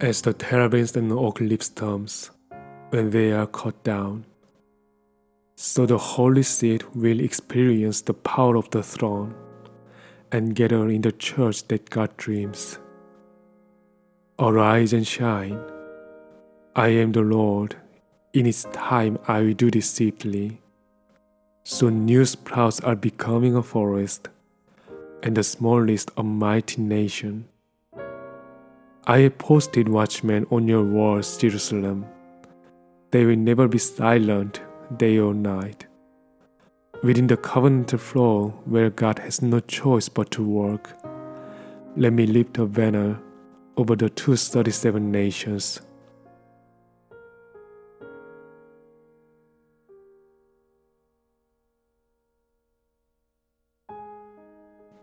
as the terebinth and oak leaf stumps when they are cut down. So the holy seed will experience the power of the throne and gather in the church that God dreams. Arise and shine. I am the Lord. In its time I will do this swiftly. So new sprouts are becoming a forest, and the smallest a mighty nation. I posted watchmen on your walls, Jerusalem. They will never be silent day or night. Within the covenant flow, where God has no choice but to work, let me lift a banner over the 237 nations.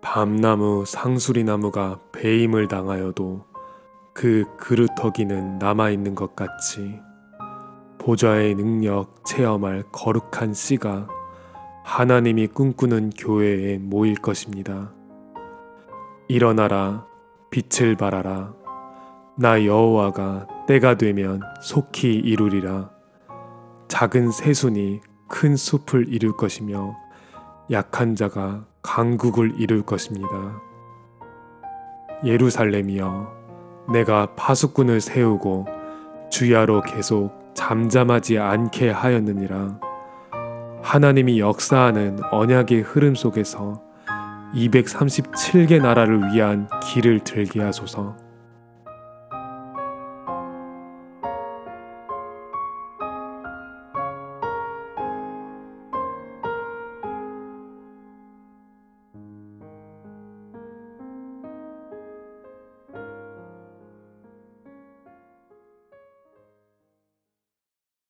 밤나무 상수리나무가 배임을 당하여도 그 그루터기는 남아있는 것 같이 보좌의 능력 체험할 거룩한 씨가 하나님이 꿈꾸는 교회에 모일 것입니다. 일어나라, 빛을 발하라. 나 여호와가 때가 되면 속히 이루리라. 작은 새순이 큰 숲을 이룰 것이며 약한 자가 강국을 이룰 것입니다. 예루살렘이여 내가 파수꾼을 세우고 주야로 계속 잠잠하지 않게 하였느니라. 하나님이 역사하는 언약의 흐름 속에서 237개 나라를 위한 길을 들게 하소서.